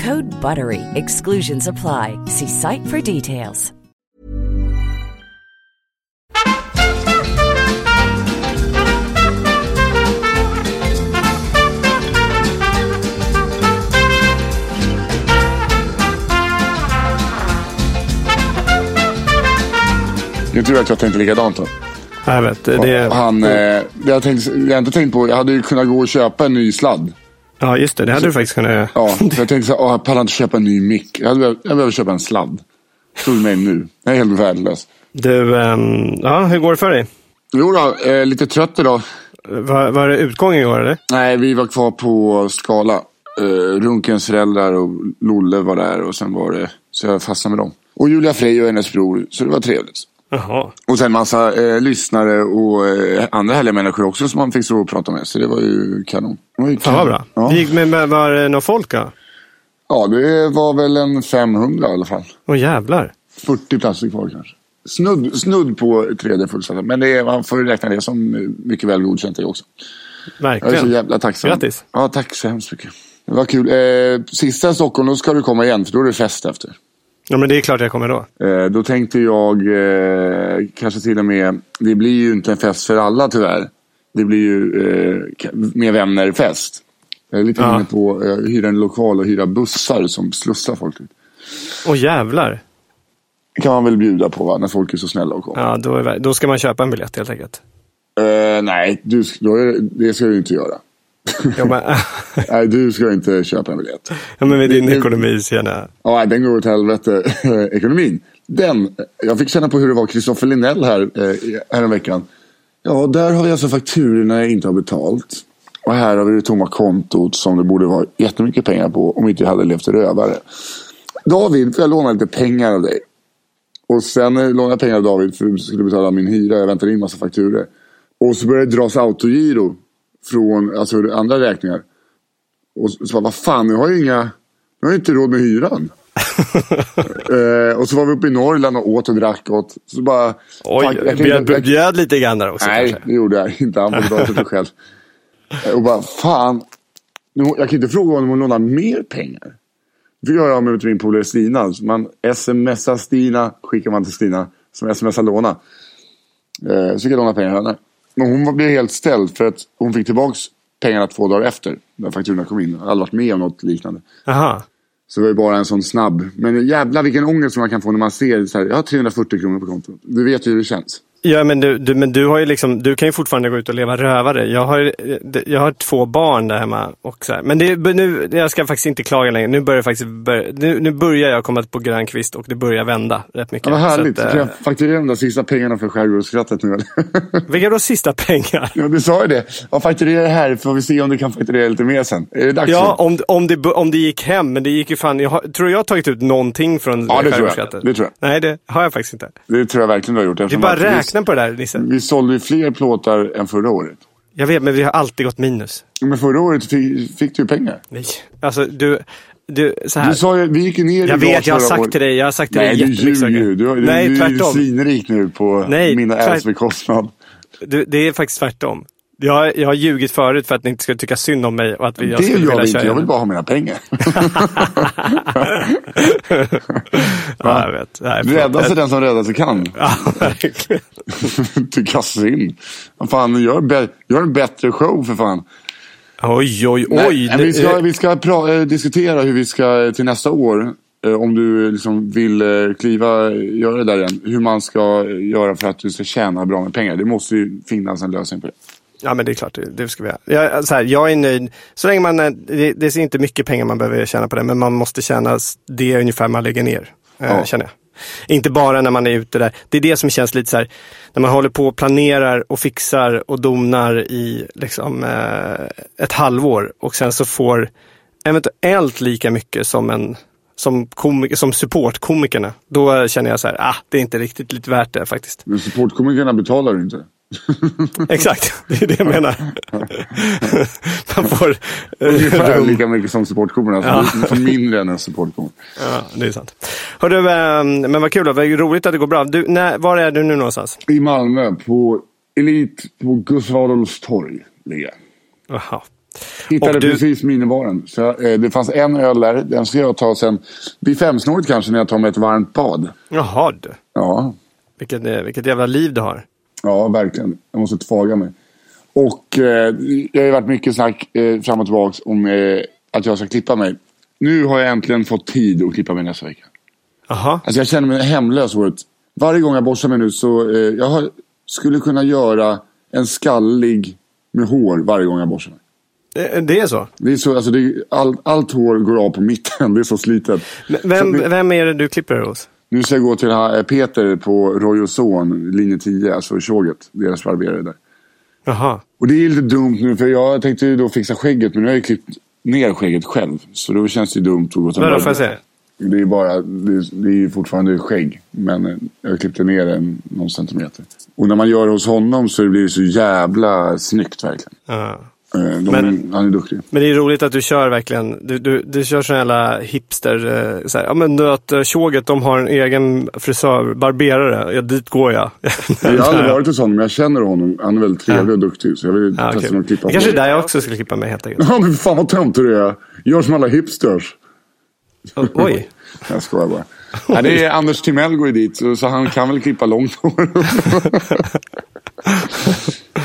Code BUTTERY. Exclusions apply. See site for details. Jag tror att jag tänkte likadant då. Jag vet, det, Han, eh, jag, tänkte, jag har inte tänkt på, jag hade ju kunnat gå och köpa en ny sladd. Ja, just det. Det hade du faktiskt kunnat göra. Ja, för jag tänkte så här, jag pallar inte köpa en ny mick. Jag, behövt- jag behöver köpa en sladd. Tror mig nu? Jag är helt värdelös. Du, ehm, ja, hur går det för dig? Jo då, eh, lite trött idag. Var, var det utgång igår eller? Nej, vi var kvar på Skala. Eh, Runkens föräldrar och Lolle var där och sen var det, så jag fastnade med dem. Och Julia Frey och hennes bror, så det var trevligt. Jaha. Och sen massa eh, lyssnare och eh, andra härliga människor också som man fick stå och prata med. Så det var ju kanon. Det var ju Fan vad bra. Ja. Det gick, men var det någon folk då? ja, det var väl en 500 i alla fall. Åh jävlar. 40 platser kvar kanske. Snudd, snudd på tredje fullsatta. Men det är, man får räkna det som mycket väl godkänt det också. Jag är så Verkligen. jävla tacksam. Grattis. Ja, tack så hemskt mycket. Det var kul. Eh, sista Stockholm, då ska du komma igen för då är det fest efter. Ja, men det är klart jag kommer då. Eh, då tänkte jag eh, kanske till och med, det blir ju inte en fest för alla tyvärr. Det blir ju eh, med vänner-fest. Jag är lite Ja. inne på eh, hyra en lokal och hyra bussar som slussar folk dit. Åh jävlar. Det kan man väl bjuda på va, när folk är så snälla och kommer. Ja, då, är, då ska man köpa en biljett helt enkelt. Eh, nej, du, då är, det ska du inte göra. Ja, men, Nej, du ska inte köpa en biljett. ja, men med din Det- ekonomi så gärna. Ja, den går åt helvete. Ekonomin. Den, jag fick känna på hur det var Kristoffer Linnell här, eh, här en veckan. Ja, där har vi alltså fakturorna jag inte har betalt. Och här har vi det tomma kontot som det borde vara jättemycket pengar på om inte jag hade levt rövare. David, får jag låna lite pengar av dig? Och sen eh, lånade jag pengar av David för att jag skulle betala min hyra. Jag väntade in massa fakturer. Och så började det dras autogiro från alltså, andra räkningar. Och så, bara, vad fan, nu har jag inga... Nu har jag inte råd med hyran. eh, och så var vi uppe i Norrland och åt och drack åt. Så bara, Oj, fan, jag bjöd, jag- bjöd lite grann där också Nej, kanske. det gjorde jag inte. Han betala för sig själv. Eh, Och bara, fan. Nu, jag kan inte fråga honom om att låna mer pengar. Det fick jag höra med min polare Stina. Så Man smsar Stina, skickar man till Stina. Som smsar låna. Eh, så fick jag låna pengar av henne. Men hon blev helt ställd för att hon fick tillbaka pengarna två dagar efter. När fakturorna kom in. Jag hade varit med om något liknande. Jaha. Så det var ju bara en sån snabb. Men jävla vilken ångest som man kan få när man ser så här, jag har 340 kronor på kontot. Du vet ju hur det känns. Ja, men du, du, men du har ju liksom, du kan ju fortfarande gå ut och leva rövare. Jag har, eh, jag har två barn där hemma. Och så här. Men det, nu, jag ska faktiskt inte klaga längre. Nu börjar, faktiskt, börja- nu, nu börjar jag komma på grön kvist och det börjar vända rätt mycket. Ja, vad härligt. Så att, kan eh, jag fakturera de där sista pengarna för skärgårdsskrattet nu eller? vilka då sista pengar? ja, du sa ju det. Ja, fakturera det här får vi se om du kan fakturera lite mer sen. Är det dags? Ja, om, om, det, om det gick hem, men det gick ju fan, jag har, tror jag har tagit ut någonting från Ja, det tror jag. skärgårdsskattet? Det tror jag. Nej, det har jag faktiskt inte. Det tror jag verkligen du har gjort. Det är bara att räkna på det där, Nisse. Vi, sålde ju fler plåtar än förra året. Jag vet, men vi har alltid gått minus. Men förra året fick, fick du ju pengar. Nej, alltså du, du, så här. Du sa ju, vi gick ju ner i Jag gage vet, jag har sagt året. till dig, jag har sagt till Nej, dig du ljuger ju. Du, du, Nej, du är ju svinrik nu på Nej, mina tvärt- äldres bekostnad. Du, det är faktiskt tvärtom. Jag, har- jag har ljugit förut för att ni inte skulle tycka synd om mig och att vi, Det jag skulle gör vi inte. köra Jag vill bara ha mina pengar. Ja, jag vet. Nej. Rädda sig den som rädda sig kan. Ja, verkligen. Tycka synd. Fan, gör, gör en bättre show för fan. Oj, oj, Nej, oj. men vi ska, Det- vi ska pra, eh, diskutera hur vi ska eh, till nästa år, eh, om du liksom vill kliva, göra det där igen, hur man ska göra för att du ska tjäna bra med pengar. Det måste ju finnas en lösning på det. Ja, men det är klart, det, det ska vi göra. Jag, så här, jag är nöjd. Så länge man, eh, det, det är inte mycket pengar man behöver tjäna på det, men man måste tjäna det ungefär man lägger ner. eh, Ja. Känner jag. Inte bara när man är ute där. Det är det som känns lite så här, när man håller på och planerar och fixar och donar i liksom, eh, ett halvår och sen så får eventuellt lika mycket som en som, komik- som supportkomikerna. Då känner jag så här, ah, det är inte riktigt lite värt det faktiskt. Men supportkomikerna betalar du inte. Exakt, det är det jag menar. Man får... Ungefär rum. lika mycket som supportkomikerna. Ja. Ja. För mindre än en supportkomiker. Ja, det är sant. Hörru, eh, men vad kul då. Vad roligt att det går bra. Du, när, var är du nu någonstans? I Malmö, på Elit på Gustav Adolfs torg. Jaha. Hittade Och du- precis minibaren. Så, eh, det fanns en öl där. Den ska jag ta sen. Vid femsnåret kanske när jag tar mig ett varmt bad. Jaha du. Ja, Vilket, eh, vilket jävla liv du har. Ja verkligen. Jag måste tvaga mig. Och eh, det har ju varit mycket snack eh, fram och tillbaka om eh, att jag ska klippa mig. Nu har jag äntligen fått tid att klippa mig nästa vecka. Jaha. Alltså jag känner mig hemlös året. Varje gång jag borstar mig nu så eh, jag har, skulle kunna göra en skallig med hår varje gång jag borstar mig. Det, det är så? Det är så, alltså det är, all, allt hår går av på mitten. Det är så slitet. Men Så Vem, nu, vem är det du klipper hos? Nu ska jag gå till ha- Peter på Roy och Son, linje 10, alltså Tjoget. Deras barberare där. Jaha. Och det är lite dumt nu för jag tänkte ju då fixa skägget men nu har jag ju klippt ner skägget själv. Så då känns det ju dumt att gå till Vadå, får jag se? Det är bara, det är, det ju fortfarande skägg. Men eh, jag klippte ner en, någon centimeter. Och när man gör det hos honom så blir det så jävla snyggt verkligen. Ja. Eh, De, Men- han är duktig. Men det är roligt att du kör verkligen, du, du, du kör sån jävla hipster, eh, så här, ja men nöttjoget de har en egen frisör, barberare, ja dit går jag. Jag har aldrig varit hos honom men jag känner honom. Han är väldigt trevlig och duktig. Så jag vill Ja, testa kul. att klippa Det kanske är där jag också skulle klippa mig helt enkelt. Ja men fan vad töntig du är. Gör som alla hipsters. O- Oj. Jag skojar bara. Ja, det är Anders Timell går ju dit så, så han kan väl klippa långt hår.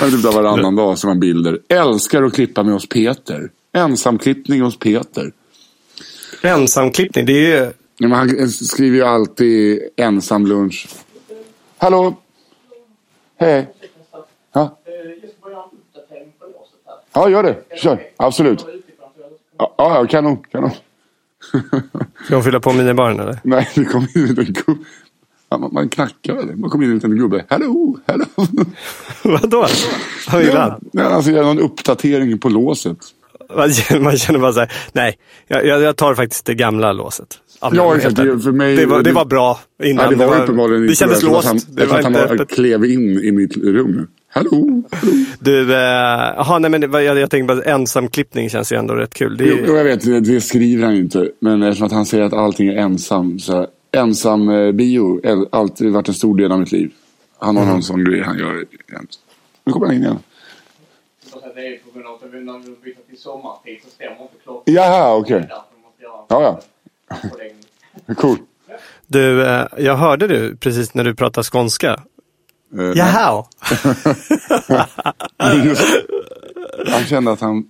Han är typ varannan dag som han bilder. Älskar att klippa med hos Peter. Ensamklippning hos Peter. Ensamklippning, det är ju... Men han skriver ju alltid ensam lunch. Hallå? Hej. Ja. Ja, gör det. Kör. Absolut. Ja, ja kanon. kanon. Ska hon fylla på minibaren eller? Nej, det kom in en liten man, man knackar väl. Man kom in en liten gubbe. Hallå, hallå. Vadå? Vad vill han? Ja, alltså, har någon uppdatering på låset. Man känner, man känner bara så här, nej, jag, jag tar faktiskt det gamla låset. Ja, exakt. Det- för mig- det, var, det det- var bra innan. Nej, det var uppenbarligen det kändes jag låst. Han, det jag var att han inte var, öppet. klev in i mitt rum. Hallå, hallå. Du, eh, jaha, nej men det var- jag, jag tänkte bara ensamklippning känns ju ändå rätt kul. Det är, Jo, jo, jag vet, det, det skriver han ju inte. Men eftersom att han säger att allting är ensam. Så ensam eh, bio har alltid varit en stor del av mitt liv. Han har Mm. någon sån grej han gör. Nu kommer han in igen. Det är på grund av att vi- när vi byter till sommartid så stämmer inte klockan. Jaha, okej. Jag Ja, ja. Cool. Du, eh, jag hörde du precis när du pratade skånska. Eh, Jaha! Han kände att han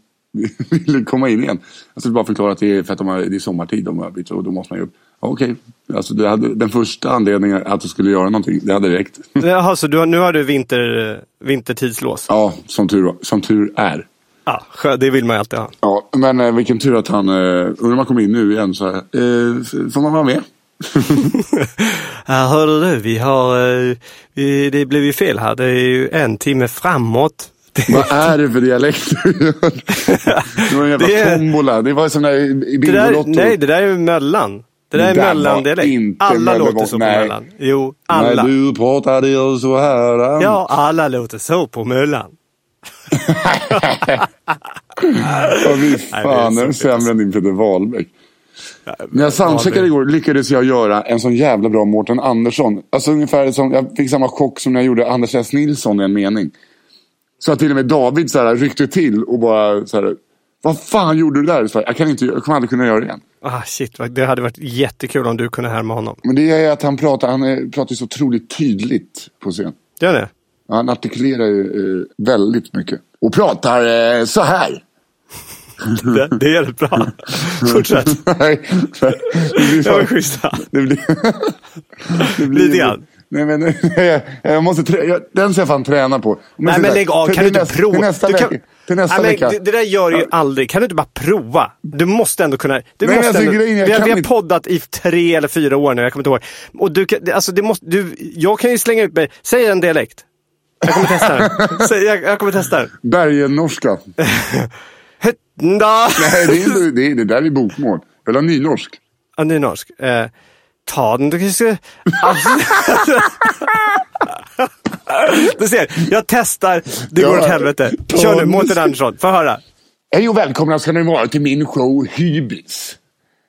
ville komma in igen. Jag skulle bara förklara att det är för att de har, det är sommartid de har bytt och då måste man ju upp. Okej, alltså, det hade, den första anledningen att du skulle göra någonting, det hade räckt. Jaha, så du, nu har du vinter, vintertidslås? Ja, som tur, som tur är. Ja, det vill man ju alltid ha. Ja, men eh, vilken tur att han, eh, undrar om han kommer in nu igen så här, eh, får man vara med? Ja, hörde du, vi har, eh, vi, det blev ju fel här. Det är ju en timme framåt. Vad är det för dialekt du gör? Det var en jävla Det är- tombola. Det var som i där, Bingolotto. nej, det där är ju mellan. Det där är mellandialekt. Alla låter så på nej. mellan. Jo, alla. När du pratade ju så här. Ja, alla låter så på mellan. Ja, fy fan, den är sämre än din Peter Wahlbeck. När jag soundcheckade igår lyckades jag göra en sån jävla bra Mårten Andersson. Alltså ungefär som, jag fick samma chock som när jag gjorde Anders S. Nilsson i en mening. Så att till och med David så här, ryckte till och bara så här, vad fan gjorde du där? Jag, kan inte, jag kommer aldrig kunna göra det igen. Ah, shit, det hade varit jättekul om du kunde härma honom. Men det är att han pratar, han är, pratar så otroligt tydligt på scen. Gör det? Han artikulerar ju eh, väldigt mycket. Och pratar eh, så här. Det, det är jävligt bra. Fortsätt. Nej, det blir Det var fan- det blir, det blir, Lite grann. Nej, men, jag, jag måste trä, den ska jag fan träna på. Men Nej men lägg av, kan du inte nästa- prova? Till nästa, kan... vecka, till nästa Nej, vecka. Det, det där gör du ju aldrig. Kan du inte bara prova? Du måste ändå kunna. Du Nej, måste alltså, ändå... grejen vi, har, vi har poddat i tre eller fyra år nu, jag kommer inte ihåg. Och du kan, alltså, det måste, du, jag kan ju slänga ut mig. Säg en dialekt. Jag kommer testa den. Säg, jag, jag kommer testa den. Bergennorska. Nej, det, är, inte- det, det där är bokmål. Ha nynorsk. Ja, det är norsk. Eh, ta den, du kanske... Alltså... du ser, jag testar. Det går Ja, åt helvete. Kör nu. Mårten Andersson. Få höra. Hej och välkomna ska ni vara till min show Hybris.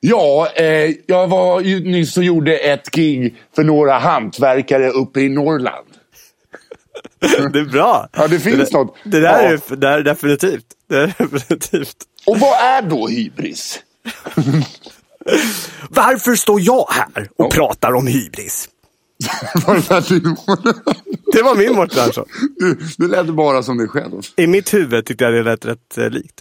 Ja, eh, jag var ju nyss och gjorde ett gig för några hantverkare uppe i Norrland. Det är bra. Ja, det finns där, något. Det där, Ja. är, det där är definitivt. Det är definitivt. Och vad är då hybris? Varför står jag här och pratar om hybris? Var det där din- Det var min Mårten Andersson. du, du lät bara som dig själv. I mitt huvud tyckte jag det lät rätt eh, likt.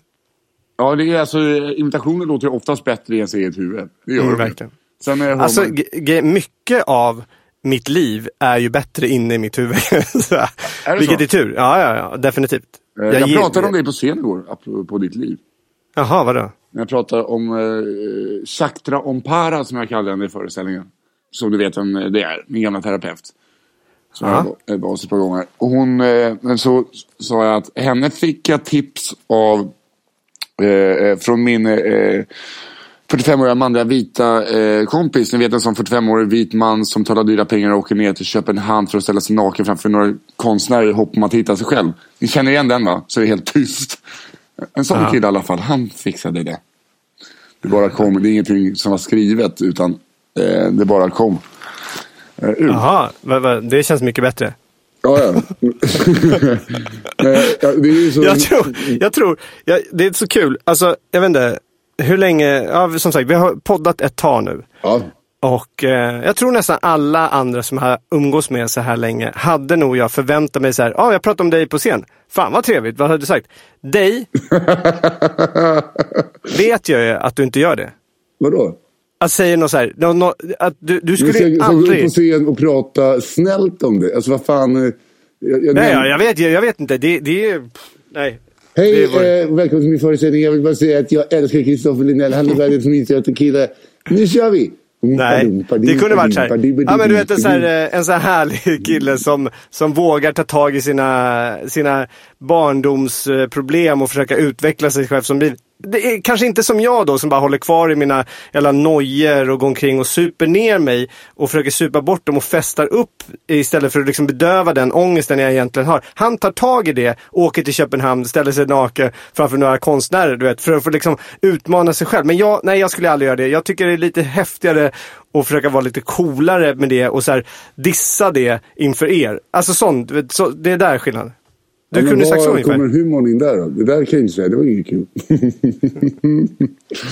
Ja, det är alltså, imitationer låter ju oftast bättre i ens eget huvud. Det gör Mm, verkligen. Sen är Alltså, mycket av mitt liv är ju bättre inne i mitt huvud. Så, det Vilket så? är tur. Ja, ja, ja definitivt. Eh, jag ger- pratade om dig på scen igår, apropå ditt liv. Jaha, vadå? Jag pratar om eh, Shaktra Ompara som jag kallar henne i föreställningen. Som du vet vem det är, min gamla terapeut. Som Ja. jag var- hos ett par gånger. Och hon, eh, men så sa jag att henne fick jag tips av eh, eh, från min eh, 45-åriga manliga vita eh, kompis. Ni vet en sån 45-årig vit man som tar dyra pengar och åker ner till Köpenhamn för att ställa sig naken framför några konstnärer i hopp om att hitta sig själv. Ni känner igen den va? Så det är helt tyst. En sån Ja. kille i alla fall, han fixade det. Det bara kom, det är ingenting som var skrivet utan eh, det bara kom. Eh. Jaha, va, det känns mycket bättre. Ja, ja. Eh, så... Jag tror, jag tror jag, det är så kul. Alltså, jag vet inte. Hur länge, ja, som sagt, vi har poddat ett tag nu. Ja. Och eh, jag tror nästan alla andra som har umgås med så här länge hade nog jag förväntat mig så här, ja, ah, jag pratade om dig på scen. Fan vad trevligt, vad hade du sagt? Dig vet jag ju att du inte gör det. Vadå? Att säga något så här, nå- nå- att du, du skulle ska ju gå aldrig... på scen och prata snällt om det. Alltså vad fan. eh, Jag, jag, Nej, jag, jag vet, jag, jag vet inte. Det, det är... Nej. Hej, eh, välkommen till min föreställning. Jag vill bara säga att jag älskar Kristoffer Linnell. Han är världens minsta kille. Nu kör vi! Nej, det kunde varit så här. Ja, men du vet en här, eh, en så här härlig kille som, som vågar ta tag i sina, sina barndomsproblem och försöka utveckla sig själv som liv. Det är kanske inte som jag då som bara håller kvar i mina jävla nojor och går omkring och super ner mig och försöker supa bort dem och festar upp istället för att liksom bedöva den ångesten jag egentligen har. Han tar tag i det, åker till Köpenhamn, ställer sig naken framför några konstnärer du vet, för att få liksom utmana sig själv. Men jag, nej, jag skulle aldrig göra det. Jag tycker det är lite häftigare att försöka vara lite coolare med det och så här dissa det inför er. Alltså sånt, så, det är där skillnaden. Du ja, kunde sagt så ungefär. kommer humorn in där då? Det där kan jag inte säga. Det var inget kul.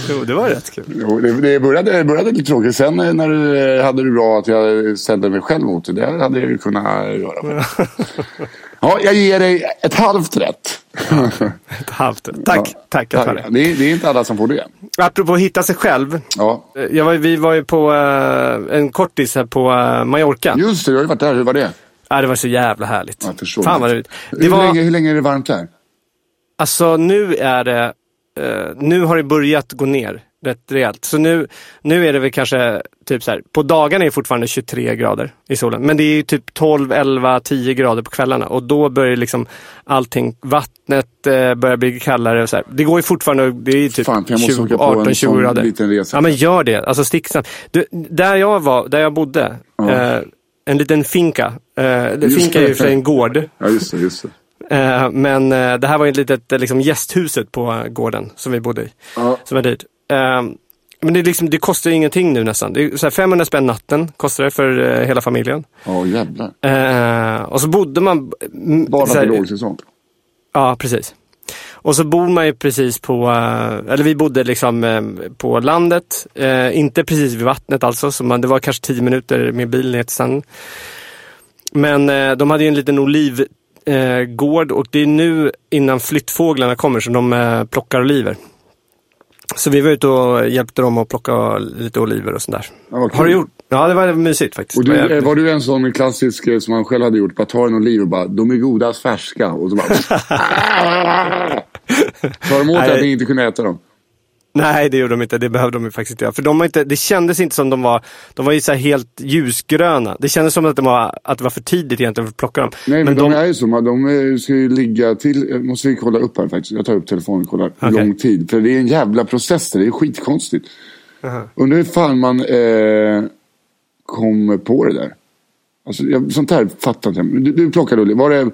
Jo, det var rätt kul. Jo, det, det, började, det började lite tråkigt. Sen eh, när du eh, hade det bra att jag ställde mig själv mot det. Det hade jag ju kunnat göra. ja, jag ger dig ett halvt rätt. Ett halvt. Tack, Ja. tack. Jag tar det. det, är, inte alla som får det. Apropå att hitta sig själv. Ja. Eh, Jag var, vi var ju på eh, en kortis här på uh, Mallorca. Just det, du har ju varit där. Hur var det? Ja, det var så jävla härligt. Jag förstår. Fan vad roligt. Det hur, var, länge, hur länge är det varmt där? alltså nu är det, eh, nu har det börjat gå ner rätt rejält. Så nu, nu är det väl kanske typ så här, på dagarna är det fortfarande 23 grader i solen. Men det är ju typ 12, 11, 10 grader på kvällarna och då börjar liksom allting, vattnet eh, börjar bli kallare och så här. Det går ju fortfarande, det är ju typ Fan, för jag måste 20, åka på 18, en 20 sån grader. liten resa. Ja men gör det, alltså stick snabbt. Du, där jag var, där jag bodde, Ja. eh, en liten finka. Eh, finka är ju för sig en gård. Ja, just det. Just det. Eh, men eh, det här var ju ett litet eh, liksom, gästhuset på gården som vi bodde i. Ja. Som var dyrt. Eh, men det, liksom, det kostar ju ingenting nu nästan. Det är så här 500 spänn natten kostar det för eh, hela familjen. Ja, jävlar. Eh, och så bodde man... mm, Bara för lågsäsong. Ja, precis. Och så bor man ju precis på, eh, eller vi bodde liksom eh, på landet, eh, inte precis vid vattnet alltså, så man, det var kanske tio minuter med bil ner till sanden. Men de hade ju en liten oliv, eh, gård och det är nu innan flyttfåglarna kommer som de plockar oliver. Så vi var ute och hjälpte dem att plocka lite oliver och sånt där. Ja, vad kul. Har du gjort? Ja, det var mysigt faktiskt. Och du, var eh, var du en sån klassisk eh, som han själv hade gjort? Bara ta en oliv och bara, de är godast färska. Och så bara... Tar de åt att ni inte kunde äta dem? Nej, det gjorde de inte. Det behövde de faktiskt inte göra. För de var inte, det kändes inte som de var, de var ju så helt ljusgröna. Det kändes som att, de var, att det var för tidigt egentligen för att plocka dem. Nej, men, de, är ju så. De eh, ska ju ligga till... Jag måste vi kolla upp här faktiskt. Jag tar upp telefonen och kollar hur Okej. lång tid. För det är en jävla process. Det är skitkonstigt. Undrar hur fan man eh, kom på det där. Alltså, jag, sånt här fattar inte jag. Du, du plockade oliver. Var det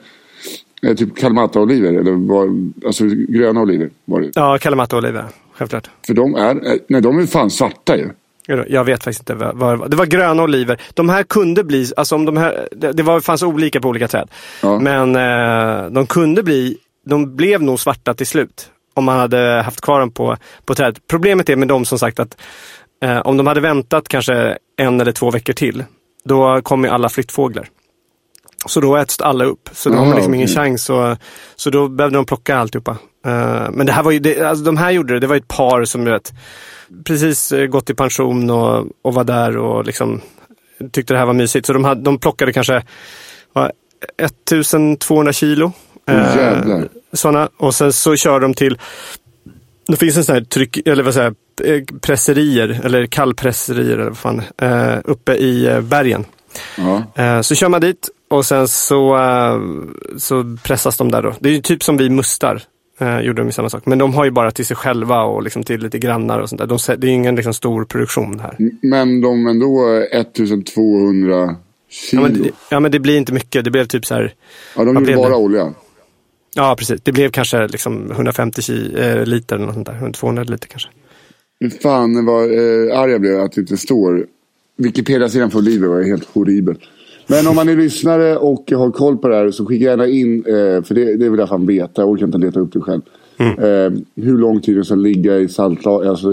eh, typ Kalamata-oliver? Eller var, alltså gröna oliver? Var det? Ja, Kalamata-oliver. Självklart. För de är, eh, nej, de är fan svarta ju. Jag vet faktiskt inte vad vad det var. Gröna oliver. De här kunde bli, alltså om de här, det det var, fanns olika på olika träd. Ja. Men eh, de kunde bli, de blev nog svarta till slut. Om man hade haft kvar dem på, på trädet. Problemet är med dem som sagt att eh, om de hade väntat kanske en eller två veckor till, då kommer ju alla flyttfåglar. Så då äts alla upp. Så de Aha, har liksom ingen chans. Och, så då behövde de plocka alltihopa. Eh, men det här var ju, det, alltså de här gjorde det. Det var ett par som vet, precis eh, gått i pension och, och var där och liksom tyckte det här var mysigt. Så de, hade, de plockade kanske vad, 1200 kilo. Jävlar. såna. Och sen så kör de till, det finns en sån här tryck, eller vad säger eh, presserier, eller kallpresserier eller vad fan, eh, uppe i eh, bergen. Ja. Så kör man dit och sen så, så pressas de där då. Det är ju typ som vi mustar. Eh, gjorde de ju samma sak. Men de har ju bara till sig själva och liksom till lite grannar och sånt där. De, det är ingen liksom stor produktion här. Men de ändå eh, 1200 kilo. Ja men, det, ja men det blir inte mycket. Det blev typ så här. Ja, de gjorde bara det? olja. Ja precis. Det blev kanske liksom 150 ki, eh, liter eller något sånt där. 200 liter kanske. Fan vad eh, arg jag blev att det inte står. Wikipedia-sidan för oliver var helt horribel. Men om man är lyssnare och har koll på det här så skicka gärna in, eh, för det, det vill jag fan veta, jag orkar inte leta upp det själv. Mm. Eh, hur lång tid det ska ligga i saltlag, alltså.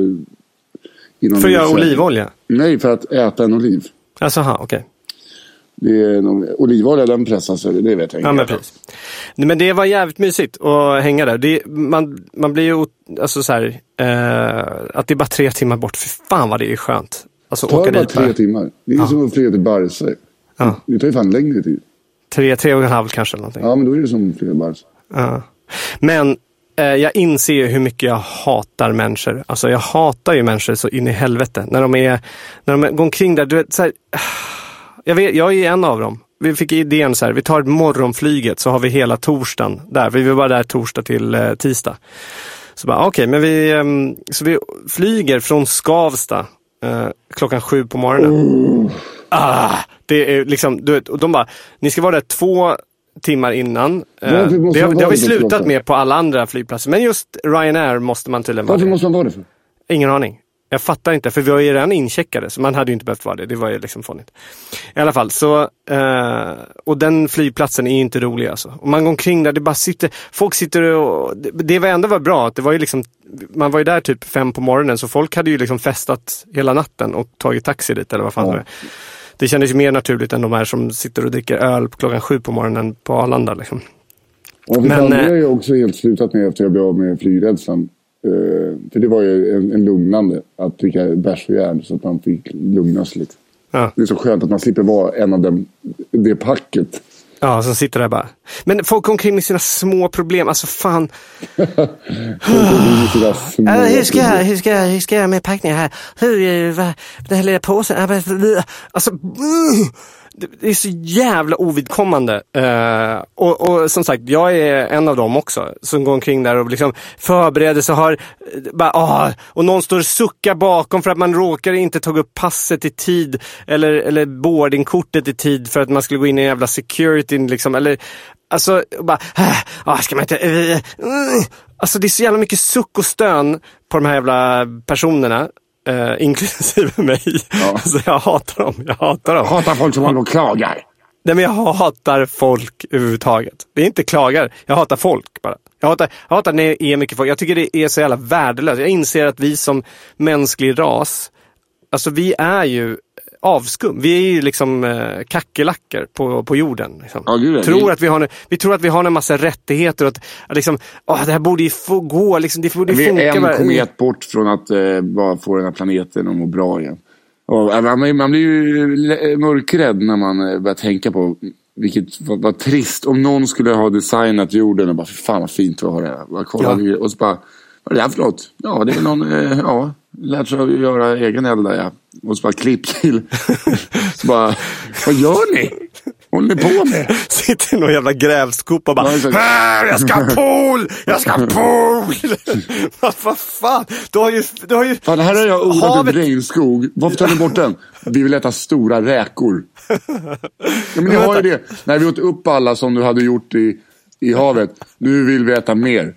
För att göra olivolja? Nej, för att äta en oliv. Alltså, okej. Det är någon, olivolja den pressas, det det vet jag Ja, inte. men precis. Men det var jävligt mysigt att hänga där. Det, man, man blir ju, alltså så här, eh, att det är bara tre timmar bort. För fan vad det är skönt. Alltså Det tar åka bara dit tre bara. timmar. Det är som att flyga till Barca. Ja. Det tar ju fan längre tid. Tre, tre och en halv kanske någonting. Ja, men då är det som att flyga till Barca. Ja. Men eh, jag inser ju hur mycket jag hatar människor. Alltså jag hatar ju människor så in i helvete. När de är, när de går omkring där, du vet så här, jag, vet, jag är en av dem. Vi fick idén så här, vi tar morgonflyget så har vi hela torsdagen där. Vi var där torsdag till eh, tisdag. Så bara, okej, men vi, ehm, så vi flyger från Skavsta eh, klockan sju på morgonen. Ah, det är liksom, du vet, och de bara, ni ska vara där två timmar innan. Eh, det, har, det har vi slutat med på alla andra flygplatser. Men just Ryanair måste man tydligen vara Varför måste man vara det för? Ingen aning. Jag fattar inte, för vi var ju redan incheckade, så man hade ju inte behövt vara det. Det var ju liksom fånigt. I alla fall, så... Eh, och den flygplatsen är ju inte rolig alltså. Och man går omkring där, det bara sitter... Folk sitter och... Det, det var ändå var bra, att det var ju liksom... Man var ju där typ fem på morgonen, så folk hade ju liksom festat hela natten och tagit taxi dit, eller vad fan Ja. det är. Det kändes ju mer naturligt än de här som sitter och dricker öl på klockan sju på morgonen på Arlanda. Liksom. Ja, för Men, fan, det eh, har jag också helt slutat med efter jag blev av med flygrädslan. Eh, för det var ju en, en lugnande att dricka bärs och järn så att man fick lugnas lite. Ja. Det är så skönt att man slipper vara en av dem, det packet. Ja, som sitter där bara. Men folk går omkring med sina små problem. Alltså fan. Små Äh, hur, ska jag, hur, ska jag, hur ska jag med packningen här? Hur, eh, vad, den här lilla påsen? Alltså, det, är så jävla ovidkommande. Eh, och, och som sagt, jag är en av dem också. Som går omkring där och liksom förbereder sig. Har, eh, bara, ah, och någon står och suckar bakom för att man råkar inte ta upp passet i tid. Eller, eller boardingkortet i tid för att man skulle gå in i en jävla security. Liksom, eller, Alltså, bara, äh, ah, ska man inte... Eh, eh, eh, Alltså det är så jävla mycket suck och stön på de här jävla personerna. Eh, inklusive mig. Alltså jag hatar dem. Jag hatar dem. Jag hatar folk som håller och klagar. Nej men jag hatar folk överhuvudtaget. Det är inte klagar. Jag hatar folk bara. Jag hatar, jag hatar när det är mycket folk. Jag tycker det är så jävla värdelöst. Jag inser att vi som mänsklig ras, alltså vi är ju avskum. Vi är ju liksom eh, kackerlackor på, på jorden. Liksom. Ja, gud, tror Vi- att vi, har, vi tror att vi har en massa rättigheter att, att liksom, åh, det här borde ju få gå. Liksom, det borde Vi funka. är en bara- komet bort från att eh, bara få den här planeten att må bra igen. Och, man, man blir ju mörkrädd när man eh, börjar tänka på vilket, vad, vad trist om någon skulle ha designat jorden och bara, fan vad fint vi har det här. Bara, kolla, Ja. vi- Och så bara, vad är det här för något? Ja, det är någon, eh, ja, lärt sig att göra egen eld där ja. Och så bara klipp till. så bara, vad gör ni? Håller ni på med? Sitter i någon jävla grävskopa och bara, Ja, exakt. "Här, jag ska ha pool! Jag ska ha pool! vad, vad fan? Du har ju... Du har ju Fan, här har jag odlat havet- en regnskog. Varför tar ni bort den? Vi vill äta stora räkor. Ja, men ni har ju det. När vi åt upp alla som du hade gjort i, i havet. Nu vill vi äta mer.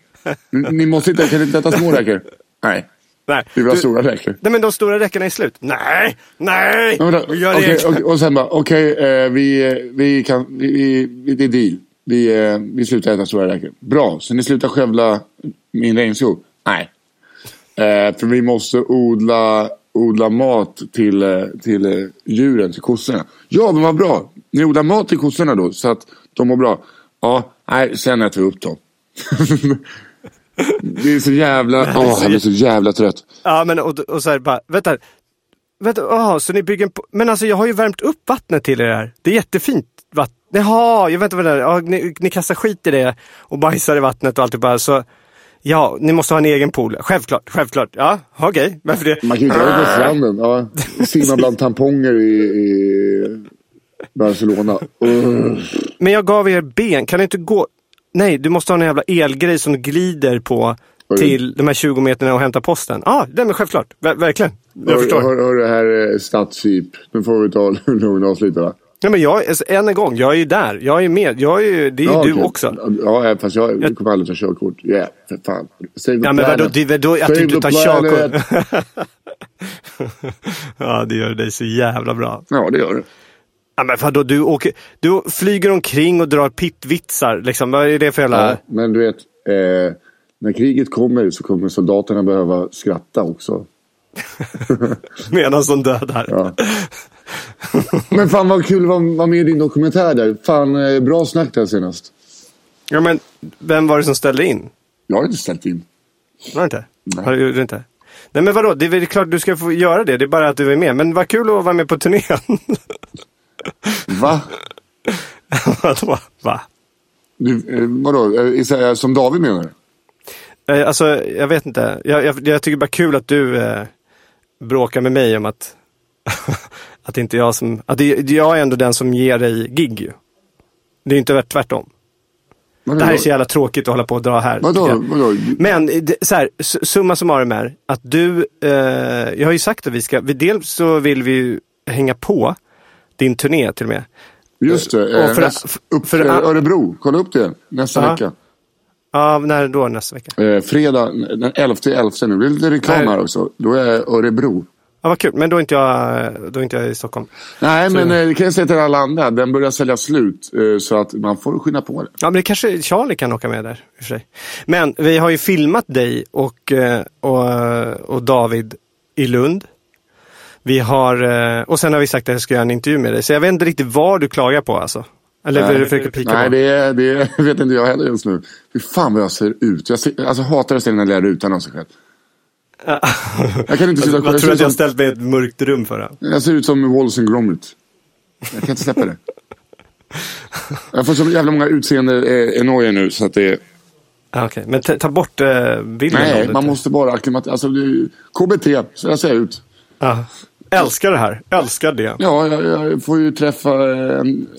Ni, måste inte, kan inte äta små räkor? Nej, Nej, vi vill ha stora räkor. Nej men de stora räckorna är slut. Nej, nej! Ja, då- gör det. okej, och sen bara, okej, eh, vi, eh, vi kan, vi, vi, vi, det är deal. Vi, eh, vi slutar äta stora räkor. Bra, så ni slutar skövla min regnskog? Nej. Eh, för vi måste odla, odla mat till, eh, till eh, djuren, till kossorna. Ja, men vad bra. Ni odlar mat till kossorna då, så att de mår bra. Ja, nej, sen äter vi upp dem. det är så jävla, åh, jag blir så jävla trött. Ja men och, och så här bara, vänta. Vänta, aha, så ni bygger en... Men alltså jag har ju värmt upp vattnet till er här. Det är jättefint vatten. Jaha, jag vet inte vad det är. Ja, ni, ni kastar skit i det och bajsar i vattnet och allt det bara. Så ja, ni måste ha en egen pool. Självklart, självklart. Ja, okej. Varför det? Man kan ju inte det på stranden. Ja. Simma bland tamponger i, i Barcelona. Uh. Men jag gav er ben. Kan du inte gå... Nej, du måste ha en jävla elgrej som du glider på till de här 20 meterna och hämta posten. Ja, ah, men självklart. Ver verkligen. Jag Hör, förstår. hör, hör det här är stadstyp. Nu får vi ta lugn och avsluta. va? Nej, men jag, alltså, än en gång, jag är ju där. Jag är ju med. Jag är ju, det är ju Ja, du okej. också. Ja, fast jag kommer aldrig ta körkort. Ja, yeah, för fan. Save Ja, men vadå, det, vadå att du the tar körkort? ja, det gör dig så jävla bra. Ja, det gör det. Ja, men vadå, du, åker, du flyger omkring och drar pittvitsar. Liksom. Vad är det för jävla... Ja, men du vet, eh, när kriget kommer så kommer soldaterna behöva skratta också. Medan som dödar. Ja. Men fan vad kul att vara vara med i din dokumentär där. Fan, eh, bra snack där senast. Ja, men vem var det som ställde in? Jag har inte ställt in. Var det inte? Nej. Har du, du inte? Nej men vadå, det är väl klart du ska få göra det. Det är bara att du är med. Men vad kul att vara med på turnén. Va? vadå? Va? Du, eh, vadå, eh, här, som David menar du? Eh, Alltså, jag vet inte. Jag, jag, jag tycker bara kul att du eh, bråkar med mig om att, att inte jag som... Att det, jag är ändå den som ger dig gig ju. Det är inte värt tvärtom. Vadå? Det här är så jävla tråkigt att hålla på och dra här. Vadå? vadå? Men eh, så här, summa summarum är att du, eh, jag har ju sagt att vi ska, dels så vill vi ju hänga på din turné till och med. Just det, eh, för- näst, upp, för- Örebro. Kolla upp det nästa Ja. vecka. Ja, när då nästa vecka? Eh, fredag den 11 11 nu. Det är lite reklam här också. Då är jag Örebro. Ja, vad kul. Men då är inte jag, då inte jag i Stockholm. Nej, men eh, det kan jag säga till alla andra. Den börjar sälja slut. Eh, så att man får skynda på det. Ja, men det kanske Charlie kan åka med där. För sig. Men vi har ju filmat dig och, eh, och, och David i Lund. Vi har, eh, och sen har vi sagt att jag ska göra en intervju med dig. Så jag vet inte riktigt vad du klagar på alltså. Eller vad du försöker pika Nej, på. det, är- det vet inte jag heller just nu. Fy fan vad jag ser ut. Jag ser, alltså, hatar att se den där rutan av sig själv. Jag kan inte sluta Vad jag tror att jag har ställt mig i ett mörkt rum för? Då? jag ser ut som Wallace and Gromit. Jag kan inte släppa det. Jag får så jävla många utseende eh, nu så att det är... Ah, Okej, men ta, bort eh, bilden. Nej, man måste bara acklimatisera. Alltså, det KBT, så jag ser ut. Ja. Älskar det här. Älskar det. Ja, jag, jag får ju träffa,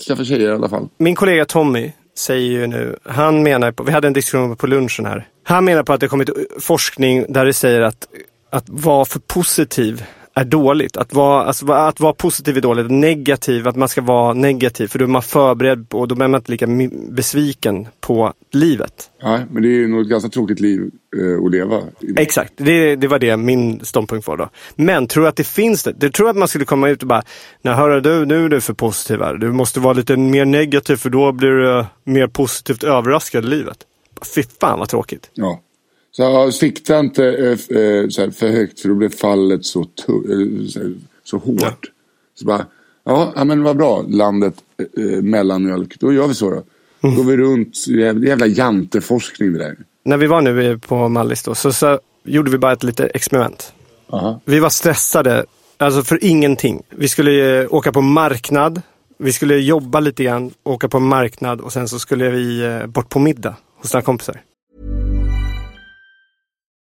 träffa tjejer i alla fall. Min kollega Tommy säger ju nu, han menar på, vi hade en diskussion på lunchen här. Han menar på att det kommit forskning där det säger att, att vara för positiv är dåligt. Att vara, alltså, att vara positiv är dåligt. Negativ, att man ska vara negativ. För då är man förberedd på, och då blir man inte lika besviken på livet. Ja, men det är nog ett ganska tråkigt liv eh, att leva. Exakt, det, det var det min ståndpunkt var då. Men tror att det finns det? Du tror att man skulle komma ut och bara, nej hörru du, nu är du för positiv här. Du måste vara lite mer negativ för då blir du mer positivt överraskad i livet. Fy fan vad tråkigt. Ja. Så ja, sikta inte eh, eh, här, för högt för då blir fallet så, eh, så, så hårt. Så bara, ja, ja men vad bra, landet eh, mellanmjölk. Då gör vi så då. Då går vi runt, jävla, jävla janteforskning det där. När vi var nu på Mallis då, så, så gjorde vi bara ett litet experiment. Aha. Vi var stressade, alltså för ingenting. Vi skulle åka på marknad, vi skulle jobba lite grann, åka på marknad och sen så skulle vi bort på middag hos några kompisar.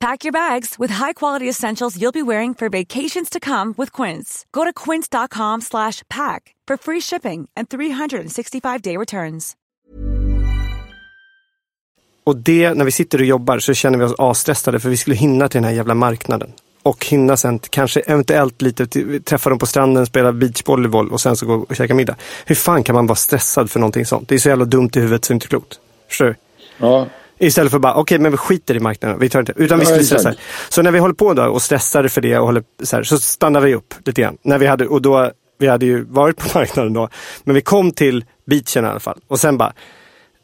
Pack your bags with high-quality essentials you'll be wearing for vacations to come with Quince. Go to quince.com slash pack for free shipping and 365-day returns. Och det, när vi sitter och jobbar så känner vi oss asstressade för vi skulle hinna till den här jävla marknaden. Och hinna sen kanske eventuellt lite till- träffa dem på stranden, spela beachvolleyboll och sen så gå och käka middag. Hur fan kan man vara stressad för någonting sånt? Det är så jävla dumt i huvudet så det är inte klokt. Förstår du? Ja, Istället för bara, okej men vi skiter i marknaden. Vi tar inte, utan vi skulle stressa. Så när vi håller på då och stressar för det och håller så här, så stannar vi upp lite grann. När vi hade, och då, vi hade ju varit på marknaden då. Men vi kom till beachen i alla fall. Och sen bara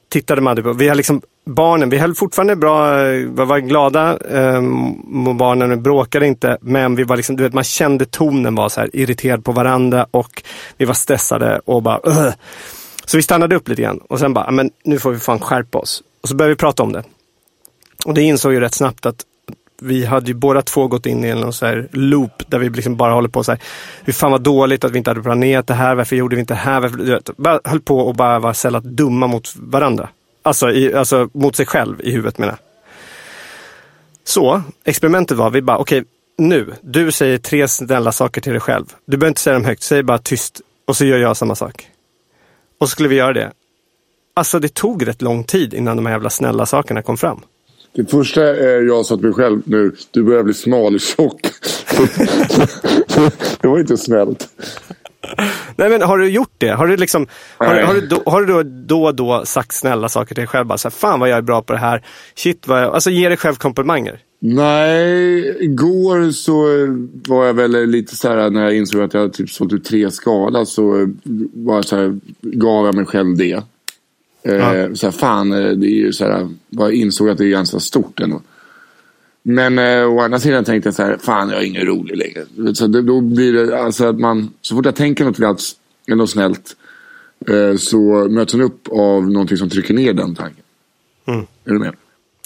tittade man på, vi har liksom barnen, vi höll fortfarande bra, vi var glada, um, barnen bråkade inte. Men vi var liksom, du vet man kände tonen var så här irriterad på varandra och vi var stressade och bara "Ugh." Så vi stannade upp lite grann och sen bara, men nu får vi fan skärpa oss. Och så började vi prata om det. Och det insåg ju rätt snabbt att vi hade ju båda två gått in i en så här loop där vi liksom bara håller på så här. Hur fan var dåligt att vi inte hade planerat det här. Varför gjorde vi inte det här? Varför, du vet, bara höll på och bara var sällat dumma mot varandra. Alltså, i, alltså mot sig själv i huvudet menar jag. Så experimentet var, vi bara okej nu, du säger tre snälla saker till dig själv. Du behöver inte säga dem högt, säg bara tyst. Och så gör jag samma sak. Och så skulle vi göra det. Alltså det tog rätt lång tid innan de här jävla snälla sakerna kom fram. det första är jag sa till mig själv nu, du börjar bli smal och tjock. det var inte snällt. Nej men har du gjort det? Har du liksom, har, har, du, då, har du då, då och då sagt snälla saker till dig själv? Bara så här, fan vad jag är bra på det här. Shit vad jag, alltså ge dig själv komplimanger. Nej, igår så var jag väl lite så här när jag insåg att jag typ sålt ut tre skala så var så här, gav jag mig själv det. Eh, så här, fan, eh, det är ju så här, jag insåg att det är ganska stort ändå. Men eh, å andra sidan tänkte jag så här, fan jag är ingen rolig längre. Så det, då blir det alltså att man, så fort jag tänker något glatt, ändå snällt, eh, så möts man upp av någonting som trycker ner den tanken. Är du med?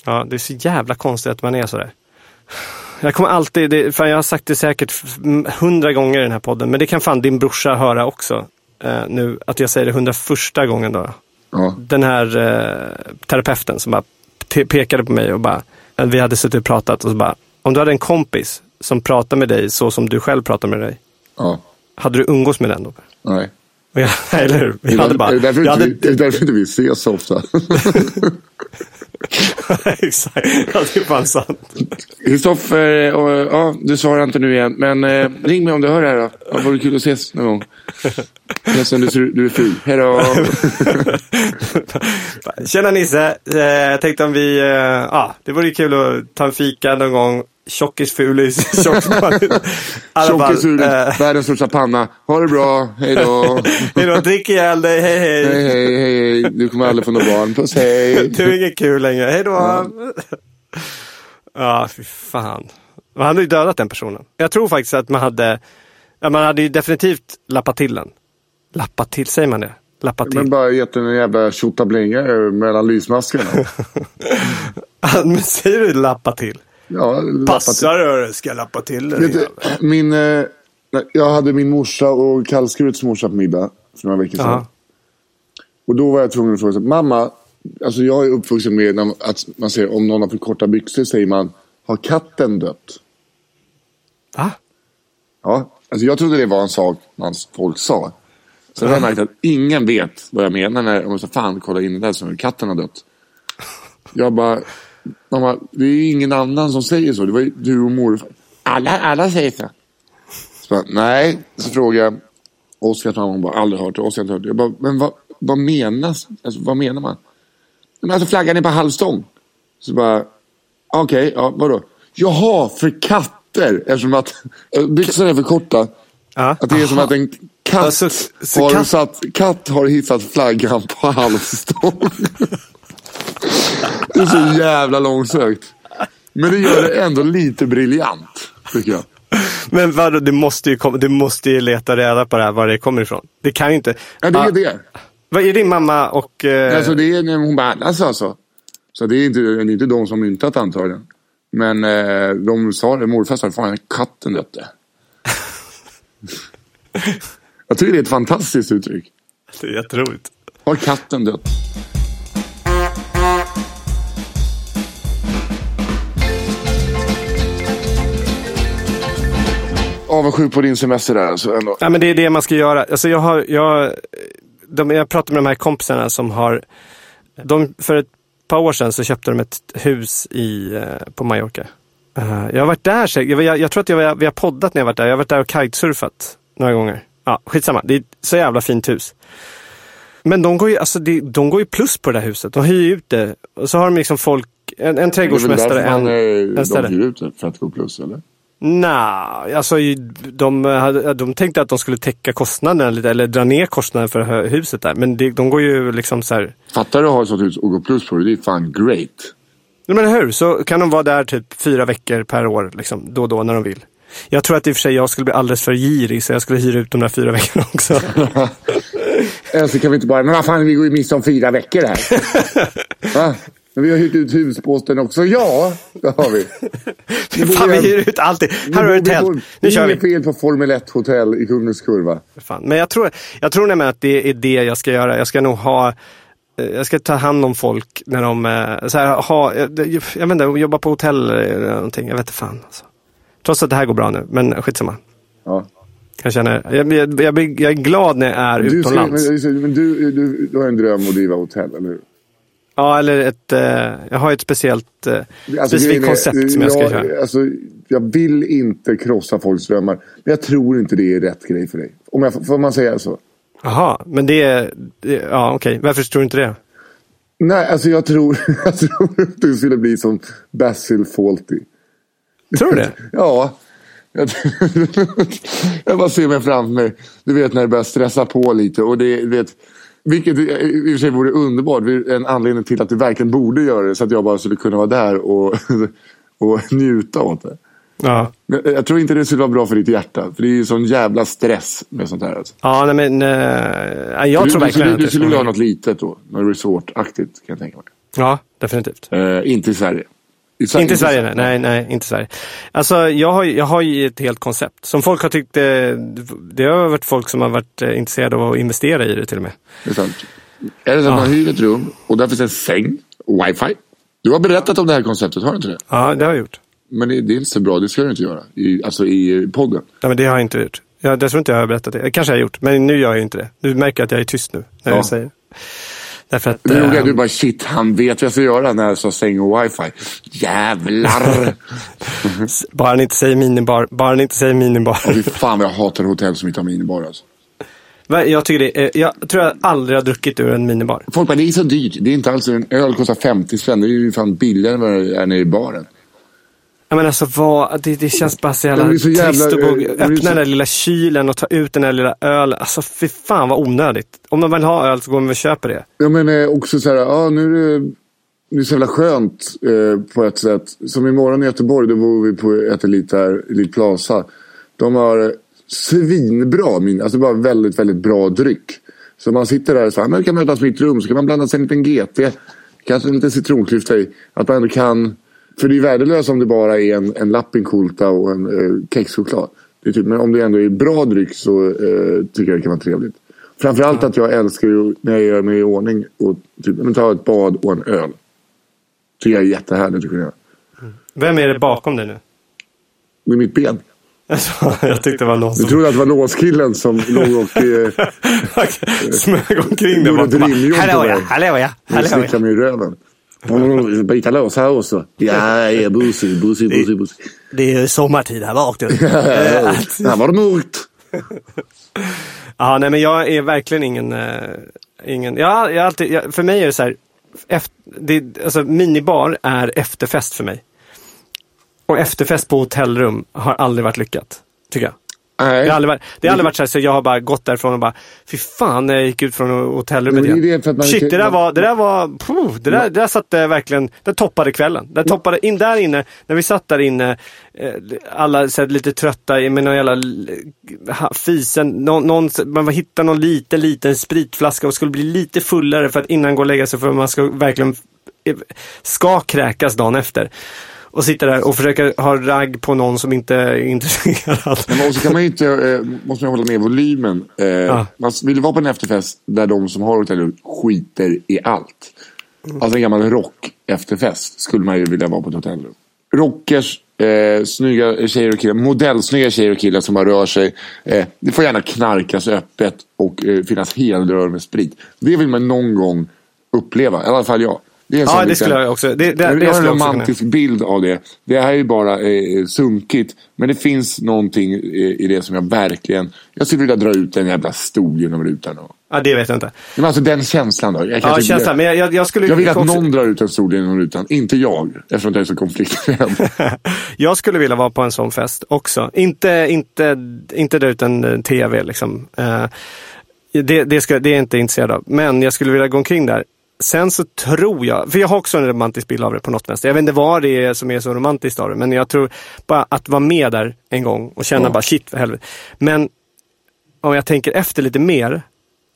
Ja, det är så jävla konstigt att man är sådär. Jag kommer alltid, det, fan jag har sagt det säkert hundra gånger i den här podden, men det kan fan din brorsa höra också. Eh, nu, att jag säger det hundra första gången då. Ja. Den här eh, terapeuten som bara te- pekade på mig och bara, vi hade suttit och pratat och så bara, om du hade en kompis som pratar med dig så som du själv pratar med dig, ja. hade du umgås med den då? Nej. Jag, eller hur? Det Jag hade bara, är därför, jag inte, hade, vi, det är därför inte vi ses så ofta. Exakt, ja, det är fan sant. Kristoffer, ja, du svarar inte nu igen. Men eh, ring mig om du hör det här då. Ja, vore kul att ses någon gång. Ledsen, du, du är ful. Hej då. Tjena Nisse, eh, jag tänkte om vi, eh, ah, det vore kul att ta en fika någon gång. Tjockis, fulis, tjockis. I alla fall, Tjockis huvudet, eh, världens största panna. Ha det bra. Hej då. Hej då, drick ihjäl dig, hej hej. Hej, hej, hej, hej. Du kommer aldrig få några barn. Puss, hej. Du är inget kul längre, hej då. Ja, fy fan. Man hade ju dödat den personen. Jag tror faktiskt att man hade, ja, man hade ju definitivt lappat till den. Lappat till, säger man det? Lappat till. Men bara gett en jävla tjottablinga mellan lysmaskerna. Men säger du lappa till? Ja. Passar du, ska jag lappa till du, min, eh, jag hade min morsa och kallskurets morsa på middag för några veckor sedan. Ja. Och då var jag tvungen att fråga, så mamma, alltså jag är uppvuxen med att man säger om någon har för korta byxor säger man, har katten dött? Va? Ja, alltså jag trodde det var en sak man folk sa. Har jag märkt att ingen vet vad jag menar när de säger fan kolla in det där som katten har dött. Jag bara, mamma, det är ingen annan som säger så. Det var ju du och morfar. Alla, alla säger så. så bara, Nej, så frågade jag Oskars mamma, hon bara aldrig hört det. Oskar inte hört det. Jag bara, men vad, vad menas? Alltså, vad menar man? Men alltså flaggan är på halvstång. Så bara, okej, ja vadå? Jaha, för katter! Eftersom att byxorna är för korta. Ja. Att det är som att en katt, Alltså, så har, katt- Satt, katt har hissat flaggan på halvstång. det är så jävla långsökt. Men det gör det ändå lite briljant, tycker jag. Men vadå, det måste ju komma, du måste ju leta reda på det här, var det kommer ifrån. Det kan ju inte. Ja, det är Ah, det. Vad är din mamma och... Eh, Alltså, det är hon bara, alla sa så. Det är inte, det är inte de som myntat antagligen. Men eh, de sa det, morfar sa fan katten dötte. jag tycker det är ett fantastiskt uttryck. Det är jätteroligt. Har katten dött? Avundsjuk på din semester där alltså. Ändå. Ja, men det är det man ska göra. Alltså jag, har, jag, de, jag pratar med de här kompisarna som har... De, för ett par år sedan så köpte de ett hus i, eh, på Mallorca. Eh, jag har varit där, jag, jag, jag tror att jag, vi har poddat när jag varit där. Jag har varit där och kitesurfat några gånger. Ja, skitsamma, det är ett så jävla fint hus. Men de går ju, alltså det, de går ju plus på det där huset. De hyr ut det. Och så har de liksom folk, en, en Det är väl trädgårdsmästare, därför en, man, eh, en de ställe. hyr ut det för att gå plus eller? Nej, alltså de, hade, de tänkte att de skulle täcka kostnaderna lite, eller dra ner kostnaden för huset där. Men det, de går ju liksom så här. Fattar du att ha ett sånt hus och gå plus på det? Det är fan great. Nej, Men hur? Så kan de vara där typ fyra veckor per år, liksom, då och då när de vill. Jag tror att i och för sig jag skulle bli alldeles för girig så jag skulle hyra ut de där fyra veckorna också. Eller så kan vi inte bara, men vad fan vi går ju miste om fyra veckor här. Va? Men vi har hyrt ut husbåten också. Ja, det har vi. Fan, vi hyr ut alltid. Här har du ett Det tält. Nu det kör är vi. inget fel på Formel 1 hotell i Kungens Kurva. Fan. Men jag tror, jag tror nämligen att det är det jag ska göra. Jag ska nog ha eh, jag ska ta hand om folk när de, eh, så här, ha, jag, jag vet inte, jobba på hotell eller någonting. Jag vet inte fan. Alltså. Trots att det här går bra nu, men skitsamma. Ja. Jag, känner, jag, jag, jag, jag är glad när jag är Du, utomlands. men du, du, du har en dröm att driva hotell, eller hur? Ja, eller ett, eh, jag har ett speciellt, eh, Alltså, specifikt koncept som jag ska jag, köra. Alltså, jag vill inte krossa folks drömmar. Men jag tror inte det är rätt grej för dig. Om jag, får man säga så? Jaha, men det är, ja okej. Varför tror du inte det? Nej, alltså jag tror, jag tror att du skulle bli som Basil Fawlty. Tror du det? Ja. Jag, jag bara ser mig framför mig. Du vet när det börjar stressa på lite. Och det, du vet, vilket i och för sig vore underbart. En anledning till att du verkligen borde göra det. Så att jag bara skulle kunna vara där och, och njuta åt det. Ja. Men jag tror inte det skulle vara bra för ditt hjärta. För det är ju sån jävla stress med sånt här. Alltså. Ja, nej men eh, nej, jag du, tror du, verkligen skulle, att du skulle vilja ha något litet då. Något resortaktigt kan jag tänka mig. Ja, definitivt. Eh, inte i Sverige. Sverige- Inte i Sverige, nej. nej, nej, inte Sverige. Alltså, jag har, jag har ju ett helt koncept som folk har tyckt, eh, det har varit folk som har varit eh, intresserade av att investera i det till och med. Det är sant. Är det så att man hyr ett rum och där finns en säng och wifi. Du har berättat om det här konceptet, har du inte det? Ja, det har jag gjort. Men det, det är inte så bra, det ska du inte göra. I, alltså i podden. Ja, men det har jag inte gjort. Jag, jag tror inte jag har berättat det. Kanske jag har gjort, men nu gör jag inte det. Du märker att jag är tyst nu när Ja. jag säger. Därför att... Det roliga du bara shit, han vet vad jag ska göra när jag sa säng och wifi. Jävlar! bara han inte säger minibar. Bara han inte säger minibar. Fy fan vad jag hatar hotell som inte har minibar alltså. Jag, tycker det jag tror jag aldrig har druckit ur en minibar. Folk bara, det är så dyrt. Det är inte alls, en öl kostar 50 spänn. Det är ju fan billigare än vad det är nere i baren. Ja, men alltså, vad, det, det känns bara så jävla, det så jävla, trist att är öppna så- den där lilla kylen och ta ut den där lilla ölen. Alltså fy fan vad onödigt. Om man vill ha öl så går man och köper det. Ja men eh, också så här, ja nu är det det är så jävla skönt eh, på ett sätt. Som imorgon i Göteborg, då bor vi på ett Elite, här, Elite Plaza. De har svinbra, min, alltså bara väldigt, väldigt bra dryck. Så man sitter där och så här, man kan mötas mitt rum, så kan man blanda sig en liten GT. Kanske en liten citronklyfta i. Att man ändå kan, för det är värdelöst om det bara är en, en lappinkulta och en eh, kexchoklad. Det är typ, men om det ändå är bra dryck så eh, tycker jag det kan vara trevligt. Framförallt att jag älskar ju när jag gör mig i ordning och typ, men ta ett bad och en öl. Tycker jag är jättehärligt att kunna göra. Vem är det bakom dig nu? Med mitt ben. Alltså, jag tyckte det var någon Du som trodde att det var låskillen som låg och eh, smög omkring där gjorde ett rimjobb på Hallå ja, mig. hallå ja, hallå slickade ja. mig i röven. Byta lås här också. Ja, ja, busig, busig, busig, busig. Det är sommartid här bak. Här var det mörkt. Ja, nej men jag är verkligen ingen... eh, ingen jag, jag, alltid, jag, för mig är det så här, efter, det, alltså minibar är efterfest för mig. Och efterfest på hotellrum har aldrig varit lyckat, tycker jag. Nej. Det har aldrig varit, det har aldrig varit så här, så jag har bara gått därifrån och bara, fy fan när jag gick ut från hotellrummet Men det igen. Shit, det där var, det där var, puh, det där, det där satte verkligen, det toppade kvällen. Det toppade, in där inne, när vi satt där inne, eh, alla så här, lite trötta i- med någon jävla ha- fisen, någon, någon, man hittade någon liten, liten spritflaska och skulle bli lite fullare för att innan gå och lägga sig för man ska verkligen, eh, ska kräkas dagen efter. Och sitta där och försöka ha ragg på någon som inte är intresserad. Men också kan man ju inte, eh, måste man hålla ner volymen. Eh, Man vill vara på en efterfest där de som har hotellrum skiter i allt. Alltså en gammal rock efterfest skulle man ju vilja vara på ett hotellrum. Rockers, eh, snygga tjejer och killar, modellsnygga tjejer och killar som bara rör sig. Eh, det får gärna knarkas öppet och eh, finnas helrör med sprit. Det vill man någon gång uppleva, i alla fall jag. Det är Ja, det skulle jag också. Det, det, jag har en romantisk bild av det. Det här är ju bara eh, sunkigt. Men det finns någonting i, i det som jag verkligen... Jag skulle vilja dra ut en jävla stol genom rutan. Och, Ja, det vet jag inte. men alltså den känslan då. Jag, Ja, känslan. Men jag, jag, jag skulle jag vill att också, någon drar ut en stol genom rutan. Inte jag. Eftersom jag är så konflikträdd. jag skulle vilja vara på en sån fest också. Inte, inte, inte dra ut en eh, tv liksom. Eh, det, det, ska, det är jag inte intresserad av. Men jag skulle vilja gå omkring där. Sen så tror jag, för jag har också en romantisk bild av det på något vänster. Jag vet inte vad det är som är så romantiskt av det, men jag tror bara att vara med där en gång och känna Ja. bara shit för helvete. Men om jag tänker efter lite mer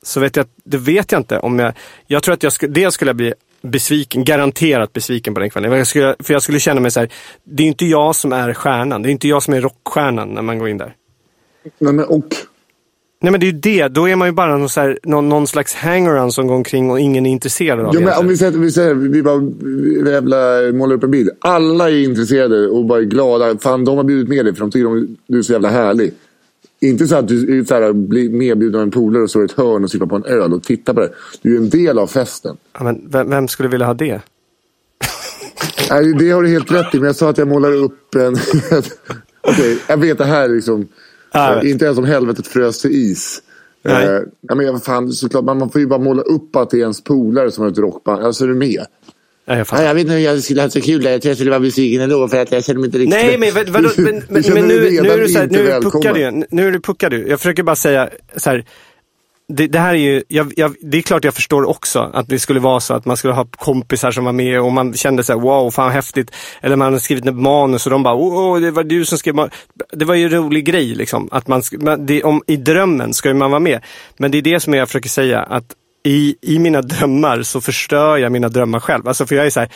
så vet jag det vet jag inte om jag, jag tror att jag skulle, dels skulle jag bli besviken, garanterat besviken på den kvällen. Jag skulle, för jag skulle känna mig så här, det är inte jag som är stjärnan, det är inte jag som är rockstjärnan när man går in där. Nej, men, och Nej men det är ju det, då är man ju bara någon, så här, någon, någon slags hangaround som går omkring och ingen är intresserad av Ja, men om vi säger, vi, säger, vi bara vi jävla målar upp en bild. Alla är intresserade och bara är glada. Fan, de har bjudit med dig för de tycker de, du är så jävla härlig. Inte så att du så här, blir medbjuden av en polare och står i ett hörn och sippar på en öl och tittar på det. Du är en del av festen. Ja, men vem, vem skulle vilja ha det? Nej, det har du helt rätt i, men jag sa att jag målar upp en... Okej, jag vet det här är liksom... Ja, vet. inte ens om helvetet frös till is. Nej. Eh, ja, men fan, såklart, man, man får ju bara måla upp att det är ens polare som har ett rockband. Alltså är du med? Nej, jag Ja, jag vet inte om jag skulle ha så kul där. Jag tror jag skulle vara besviken ändå för att jag känner mig inte riktigt... Nej, men, vad- vadå, men, men, men nu, nu är du, så här, nu är du. Nu är du puckad du. Jag försöker bara säga så här. Det, det här är ju, jag, jag, det är klart jag förstår också att det skulle vara så att man skulle ha kompisar som var med och man kände så här, wow, fan häftigt. Eller man hade skrivit ett manus och de bara, oh, oh, det var du som skrev manus. Det var ju en rolig grej liksom. Att man, det, om, I drömmen ska ju man vara med. Men det är det som jag försöker säga, att i, i mina drömmar så förstör jag mina drömmar själv. Alltså för jag är så här,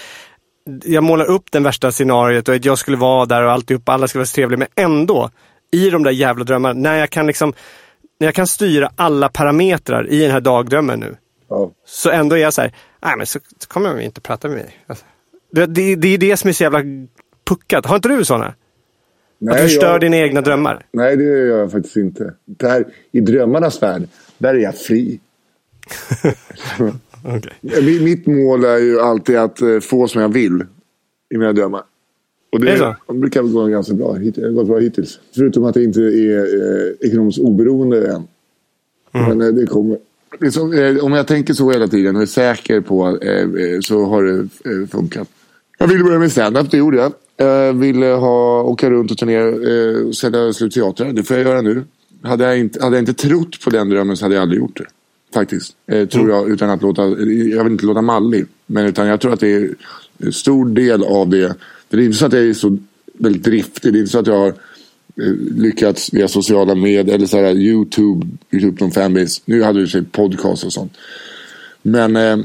jag målar upp den värsta scenariot och att jag skulle vara där och alltihop, alla skulle vara så trevliga. Men ändå, i de där jävla drömmarna, när jag kan liksom, när jag kan styra alla parametrar i den här dagdrömmen nu. Ja. Så ändå är jag så här, nej men så, kommer de inte prata med mig. Alltså, det, det, det är det som är så jävla puckat. Har inte du sådana? Att du förstör jag, dina egna drömmar? Nej, det gör jag faktiskt inte. Där, I drömmarnas värld, där är jag fri. Mi- Mitt mål är ju alltid att eh, få som jag vill i mina drömmar. Och det det brukar gå ganska bra. Hit- gått bra hittills. Förutom att det inte är eh, ekonomiskt oberoende än. Mm. Men eh, det kommer. Det som, eh, om jag tänker så hela tiden och är säker på eh, eh, så har det eh, funkat. Jag ville börja med stand-up, det gjorde jag. Jag ville ha, åka runt och turnera eh, och sälja slutteatrar. Det får jag göra nu. Hade jag, inte, hade jag inte trott på den drömmen så hade jag aldrig gjort det. Faktiskt. Tror jag utan att låta, jag vill inte låta mallig. Men utan jag tror att det är en stor del av det. Det är inte så att jag är så väldigt driftig. Det är inte så att jag har eh, lyckats via sociala medier eller så här YouTube, YouTube från fanbase. Nu hade du sig podcast och sånt. Men eh,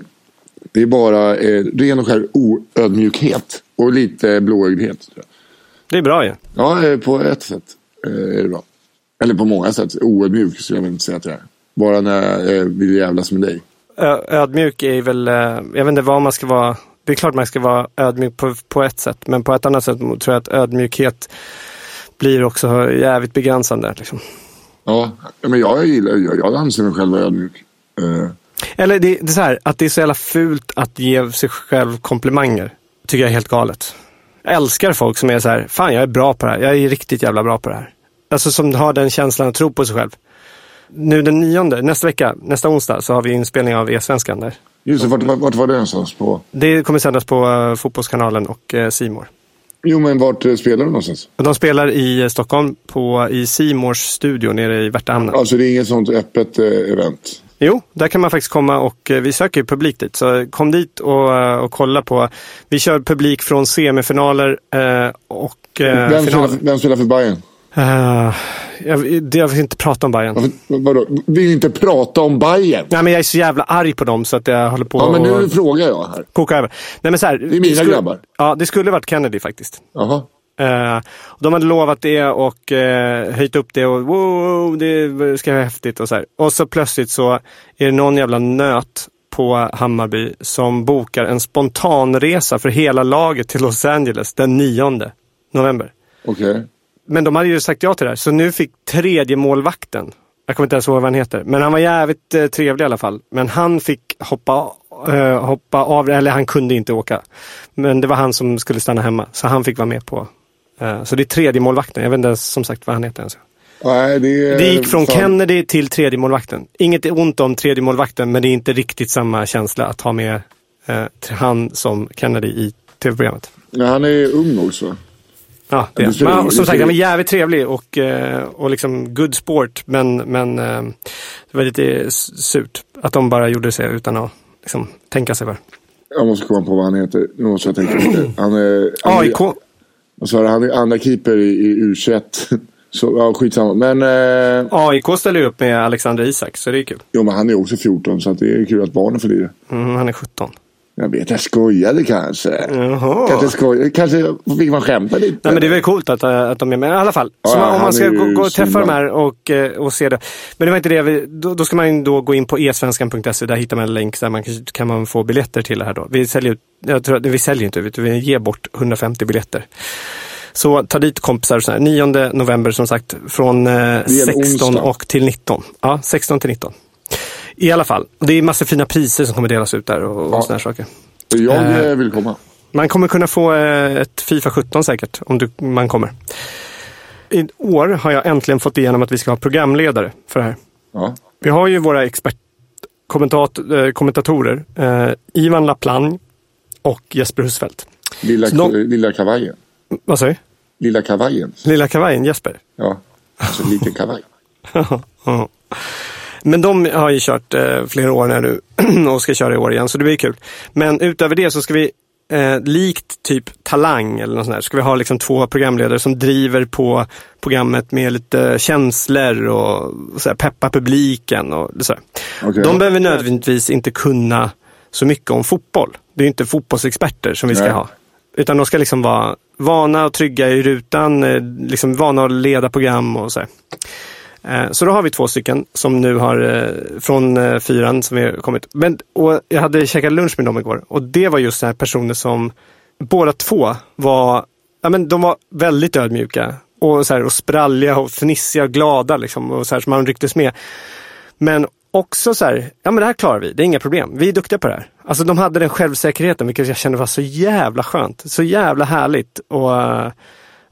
det är bara eh, ren och skär oödmjukhet och lite blåögdhet. Det är bra ju. Ja, eh, på ett sätt eh, är det bra. Eller på många sätt. Oödmjuk skulle jag inte säga att jag är. Bara när jag vill jävlas med dig. Ö- ödmjuk är väl, jag vet inte vad man ska vara. Det är klart man ska vara ödmjuk på, på ett sätt. Men på ett annat sätt tror jag att ödmjukhet blir också jävligt begränsande. Liksom. Ja, men jag gillar jag, jag anser mig själv ödmjuk. Eh, Eller det, det är så här, att det är så jävla fult att ge sig själv komplimanger. Tycker jag är helt galet. Jag älskar folk som är så här, fan jag är bra på det här. Jag är riktigt jävla bra på det här. Alltså som har den känslan att tro på sig själv. Nu den nionde, nästa vecka, nästa onsdag, så har vi inspelning av E-svenskan där. Just det, vart, vart, var det någonstans på? Det kommer sändas på uh, Fotbollskanalen och uh, Simor. Jo, men vart eh, spelar du någonstans? De spelar i Stockholm på, i Simors studio nere i Värtahamnen. Alltså det är inget sånt öppet eh, event? Jo, där kan man faktiskt komma och vi söker publik dit. Så kom dit och, och kolla på. Vi kör publik från semifinaler eh, och eh, Vem, spelar, vem spelar för Bayern? Jag, det- jag vill inte prata om Bayern. Vadå? Vill inte prata om Bayern? Nej, men jag är så jävla arg på dem så att jag håller på Ja, men nu frågar jag här. koka över. Nej, men så här, Det är mina skulle, grabbar. Ja, det skulle varit Kennedy faktiskt. Jaha. Och de hade lovat det och eh, höjt upp det och wow, det ska vara häftigt och så här. Och så plötsligt så är det någon jävla nöt på Hammarby som bokar en spontanresa för hela laget till Los Angeles den 9 november. Okej. Men de hade ju sagt ja till det här, så nu fick tredje målvakten, jag kommer inte ens ihåg vad han heter, men han var jävligt eh, trevlig i alla fall. Men han fick hoppa, eh, hoppa av, eller han kunde inte åka. Men det var han som skulle stanna hemma, så han fick vara med på. Eh, så det är tredje målvakten. jag vet inte ens, som sagt vad han heter ens. Nej, det, Det gick från fan. Kennedy till tredje målvakten. Inget ont om tredje målvakten, men det är inte riktigt samma känsla att ha med eh, han som Kennedy i tv-programmet. Ja, han är ung också. Ja, det. Det Men, som det sagt, han var jävligt trevlig och, eh, och liksom good sport. Men, men eh, det var lite surt att de bara gjorde sig utan att liksom, tänka sig för. Jag måste komma på vad han heter. Nu måste jag tänka efter. Han är... AIK. Vad sa du? Han är andra keeper i, i U21. Så, ja, skitsamma. Men, eh, AIK ställer ju upp med Alexander Isak, så det är kul. jo, men han är också 14 så det är kul att barnen får lira. Mm, han är 17. Jag vet, jag skojade kanske. Jaha. Kanske, skoj, kanske fick man skämta lite. Nej, men det är väl coolt att, eh, att de är med. I alla fall, Ja, man, om man ska gå, gå och träffa de här och, eh, och se det. Men det var inte det. vi- Då, då ska man då gå in på esvenskan.se. Där hittar man en länk där man kan, man få biljetter till det här. Då. Vi säljer, jag tror, vi säljer inte, vi ger bort 150 biljetter. Så ta dit kompisar. Så här. 9 november som sagt från eh, Det är en 16 onsdag. och till 19. Ja, 16 till 19. I alla fall, det är massa fina priser som kommer delas ut där och, och Ja. sådana saker. Jag Eh. eh, vill komma. Man kommer kunna få eh, ett Fifa 17 säkert, om du, man kommer. I år har jag äntligen fått igenom att vi ska ha programledare för det här. Ja. Vi har ju våra expert kommentat, eh, Ivan Laplagne och Jesper Husfeldt. Lilla, de- lilla kavajen. Vad säger du? Lilla kavajen. Lilla kavajen, Jesper. Ja, alltså liten kavaj. Men de har ju kört eh, flera år nu och ska köra i år igen, så det blir kul. Men utöver det så ska vi, eh, likt typ Talang eller något sånt där, ska vi ha liksom två programledare som driver på programmet med lite känslor och, och så här, peppa publiken och så. Okej. De behöver nödvändigtvis inte kunna så mycket om fotboll. Det är ju inte fotbollsexperter som vi ska Nej. ha. Utan de ska liksom vara vana och trygga i rutan, eh, liksom vana att leda program och så här. Eh, så då har vi två stycken som nu har eh, från eh, fyran som vi har kommit. Men, och jag hade käkat lunch med dem igår och det var just så här personer som båda två var, ja men de var väldigt ödmjuka och, så här, och spralliga och fnissiga och glada liksom och så här som man rycktes med. Men också så här, ja men det här klarar vi, det är inga problem, vi är duktiga på det här. Alltså de hade den självsäkerheten vilket jag kände var så jävla skönt, så jävla härligt att uh,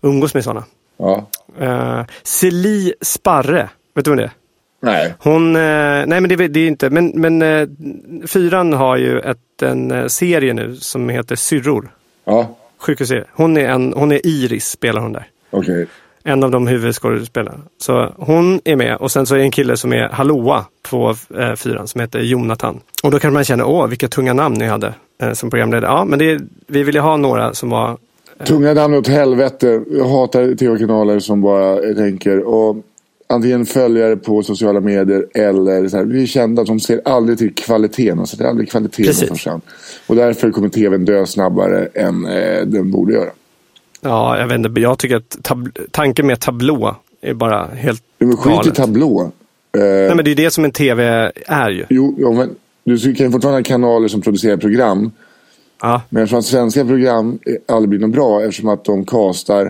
umgås med sådana. Ja. Uh, Celie Sparre, vet du vem det är? Nej. Hon, eh, nej men det, det är inte, men, men eh, fyran har ju ett, en eh, serie nu som heter Syrror. Ja, Sjukhusserie. Hon är, en, hon är Iris, spelar hon där. okej. En av de huvudskådespelarna. Så hon är med och sen så är det en kille som är hallåa på eh, fyran som heter Jonathan. Och då kan man känna, åh vilka tunga namn ni hade eh, som programledare. Ja, men det, vi ville ha några som var Tunga namn åt helvete. Jag hatar tv-kanaler som bara tänker och antingen följare på sociala medier eller så här, vi är kända. De ser aldrig till kvaliteten. Och sätter aldrig kvaliteten Precis. först fram. Och därför kommer tvn dö snabbare än eh, den borde göra. Ja, jag vet inte. Jag tycker att tanken med tablå är bara helt Men skit i tablå. Eh, Nej, men det är det som en tv är ju. jo, ja, men du kan ju fortfarande ha kanaler som producerar program. Ja, Men eftersom att svenska program aldrig blir något bra eftersom att de castar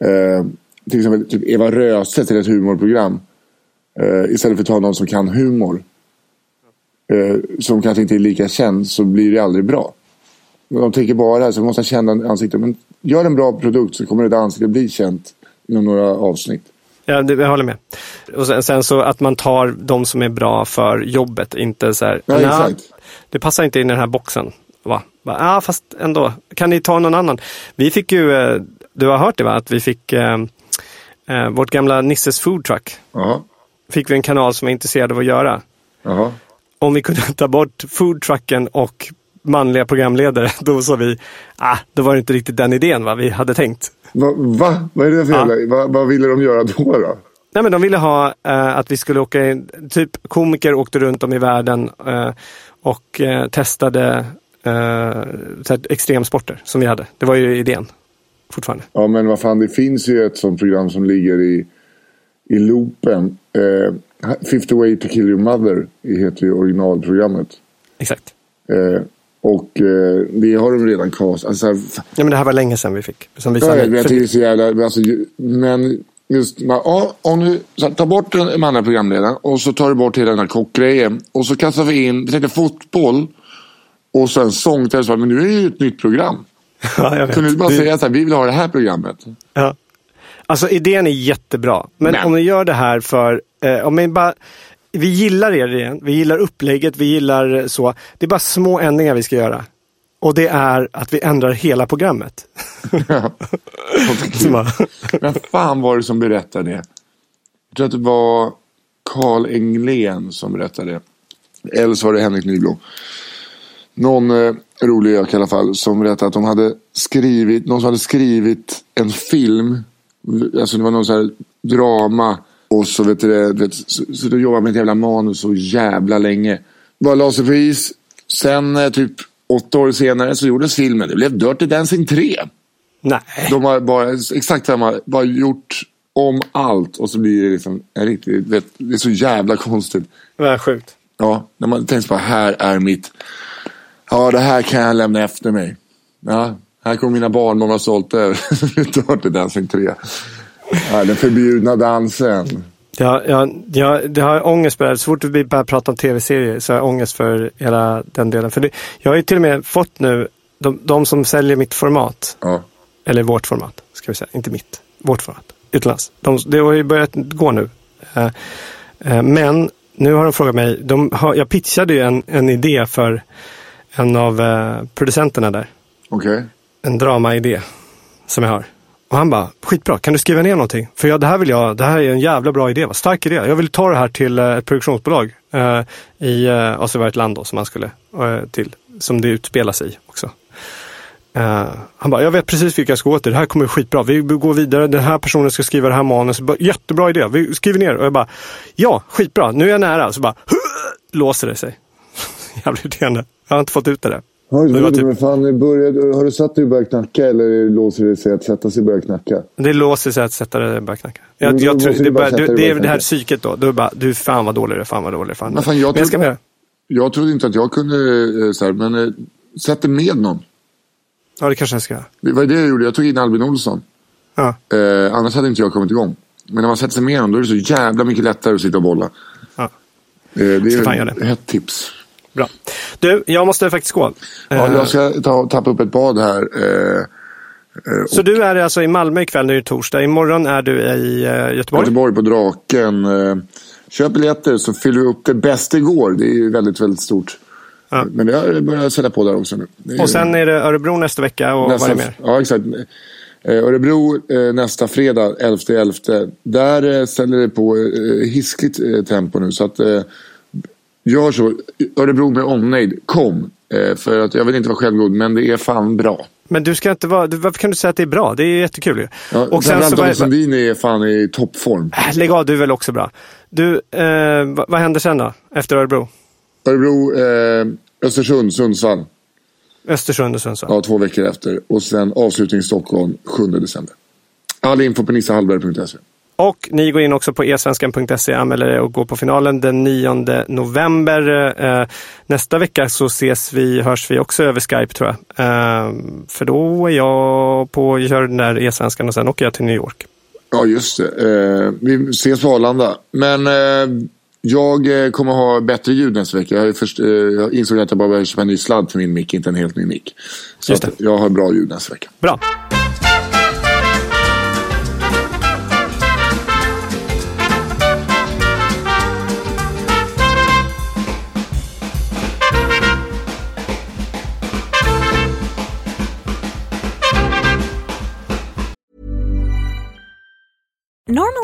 eh, till exempel typ Eva Röse till ett humorprogram. Eh, istället för att ta någon som kan humor. Eh, som kanske inte är lika känd så blir det aldrig bra. De tänker bara så måste ha kända ansikten. Men gör en bra produkt så kommer det där ansiktet bli känt inom några avsnitt. ja det, jag håller med. Och sen, sen så att man tar de som är bra för jobbet, inte så här. Ja, "Nja, exakt. Det passar inte in i den här boxen. Va? Ja, ah, fast ändå. Kan ni ta någon annan? Vi fick ju, eh, du har hört det va? Att vi fick eh, eh, vårt gamla Nisses Food Truck. Jaha. Fick vi en kanal som var intresserad av att göra. Jaha. Om vi kunde ta bort foodtrucken och manliga programledare, då sa vi, ah, då var det inte riktigt den idén va? vi hade tänkt. Va, va? Vad är det för Ja. jävla... Va, vad ville de göra då? då? Nej, men de ville ha eh, att vi skulle åka in, typ komiker åkte runt om i världen eh, och eh, testade så här, extremsporter som vi hade. Det var ju idén fortfarande. Ja, men vad fan, det finns ju ett sånt program som ligger i, i loopen. Eh, 50 way to kill your mother heter ju originalprogrammet. Exakt. Eh, och eh, det har de redan cast. Alltså, så Ja, men det här var länge sedan vi fick. Som vi sa jag, vet, det är så jävla... Alltså, men just, man, ja, om du så här, tar bort den manliga programledaren och så tar du bort hela den här kockgrejen. Och så kastar vi in, vi tänkte fotboll. Och sen sångtest. Men nu är det ju ett nytt program. ja, jag vet. Kunde du bara säga så här, vi vill ha det här programmet. Ja. Alltså idén är jättebra. Men, Men- om ni gör det här för, eh, om ni bara, vi gillar er igen, vi gillar upplägget, vi gillar eh, så. Det är bara små ändringar vi ska göra. Och det är att vi ändrar hela programmet. Ja. Vem fan var det som berättade det? Jag tror att det var Carl Englén som berättade det. Eller så var det Henrik Nyblom. Någon eh, rolig ök i alla fall som berättade att de hade skrivit, någon som hade skrivit en film. Alltså det var någon sån här drama. Och så vet du det, vet, så, så de jobbade med ett jävla manus så jävla länge. Bara la sig på is. Sen eh, typ åtta år senare så gjordes filmen. Det blev Dirty Dancing 3. nej. De har bara exakt samma, bara gjort om allt och så blir det liksom en riktigt, vet, det är så jävla konstigt. Vad sjukt. Ja, när man tänker på här är mitt, ja det här kan jag lämna efter mig. Ja, här kommer mina barnbarn stolta över. Dirty Dancing 3. Ja, den förbjudna dansen. Ja, ja, ja, det har ångest på det. Så fort vi börjar prata om tv-serier så har jag ångest för hela den delen. För det, jag har ju till och med fått nu, de, de som säljer mitt format, Ja. eller vårt format, ska vi säga, inte mitt, vårt format, utomlands. De, det har ju börjat gå nu. Eh, eh, men nu har de frågat mig, de har, jag pitchade ju en, en idé för en av eh, producenterna där. Okej. En dramaidé som jag har. Och han bara, skitbra, kan du skriva ner någonting? För ja, det här vill jag, det här är en jävla bra idé, va? stark idé. Jag vill ta det här till eh, ett produktionsbolag eh, i, eh, alltså det var ett land då som han skulle eh, till, som det utspelar sig i också. Eh, han bara, jag vet precis vilka jag ska gå till, det här kommer bli skitbra, vi går vidare, den här personen ska skriva det här Bara, jättebra idé, vi skriver ner. Och jag bara, ja, skitbra, nu är jag nära. Så bara, låser det sig. Jävligt irriterande. Jag har inte fått ut det där. Har, var du, typ- men fan, började, har du satt dig och börjat knacka eller låser det sig att sätta sig och börja knacka? Det låser sig att sätta det bara knacka. Jag, jag tror, det, du bara sätta det, dig är det här psyket då. Du bara, du fan vad dålig du är, fan vad dålig du är, fan. Men fan, jag Men jag trodde-. Jag trodde inte att jag kunde, eh, så här, men eh, sätt dig med någon. Ja, det kanske jag ska. Det var det jag gjorde, jag tog in Albin Olsson. Ja, Eh, annars hade inte jag kommit igång. Men när man sätter sig med honom då är det så jävla mycket lättare att sitta och bolla. ja. Eh, det är ett hett tips. Bra. Du, jag måste faktiskt gå. Ja, Eh, jag ska ta, tappa upp ett bad här. Eh, Så du är alltså i Malmö ikväll, nu är det torsdag. Imorgon är du i eh, Göteborg. Göteborg på Draken. Eh, köp biljetter så fyller vi upp det bäst igår. Det är ju väldigt, väldigt stort. Ja. Men det har börjat sätta på där också nu. Och sen är det Örebro nästa vecka och vad är det mer? Ja, exakt. Eh, Örebro eh, nästa fredag, 11.11. Där eh, ställer det på eh, hiskligt eh, tempo nu. Så att eh, gör så. Örebro med omnejd, kom. Eh, för att jag vill inte vara självgod, men det är fan bra. Men du ska inte vara, varför kan du säga att det är bra? Det är jättekul ju. Ja, och sen så, vad- Sundin är fan i toppform. Äh, lägg av, du är väl också bra. Du, eh, vad, vad händer sen då? Efter Örebro? Örebro, eh, Östersund, Sundsvall. Östersund och Sundsvall. Ja, två veckor efter. Och sen avslutning Stockholm 7 december. All info på nissahallberg.se. Och ni går in också på esvenskan.se, anmäler er och går på finalen den 9 november. Eh, nästa vecka så ses vi, hörs vi också över Skype tror jag. Eh, för då är jag på, gör den där esvenskan och sen åker jag till New York. Ja, just det. Eh, vi ses på Arlanda. Men jag kommer ha bättre ljud nästa vecka. Jag, först, jag insåg att jag bara behöver köpa en ny sladd för min mick, inte en helt ny mick. Så jag har bra ljud nästa vecka. Bra.